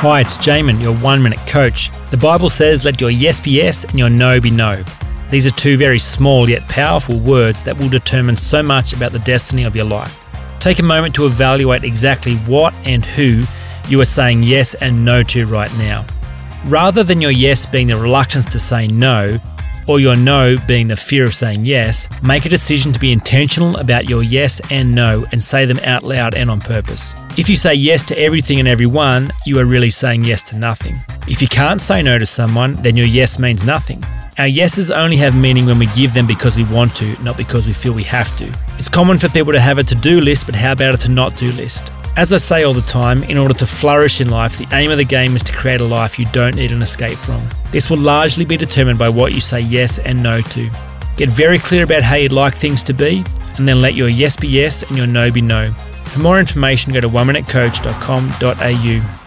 Hi, it's Jaemin, your one minute coach. The Bible says, let your yes be yes and your no be no. These are two very small yet powerful words that will determine so much about the destiny of your life. Take a moment to evaluate exactly what and who you are saying yes and no to right now. Rather than your yes being the reluctance to say no, or your no being the fear of saying yes, make a decision to be intentional about your yes and no and say them out loud and on purpose. If you say yes to everything and everyone, you are really saying yes to nothing. If you can't say no to someone, then your yes means nothing. Our yeses only have meaning when we give them because we want to, not because we feel we have to. It's common for people to have a to do list, but how about a to not do list? As I say all the time, in order to flourish in life, the aim of the game is to create a life you don't need an escape from. This will largely be determined by what you say yes and no to. Get very clear about how you'd like things to be, and then let your yes be yes and your no be no. For more information, go to oneminutecoach.com.au.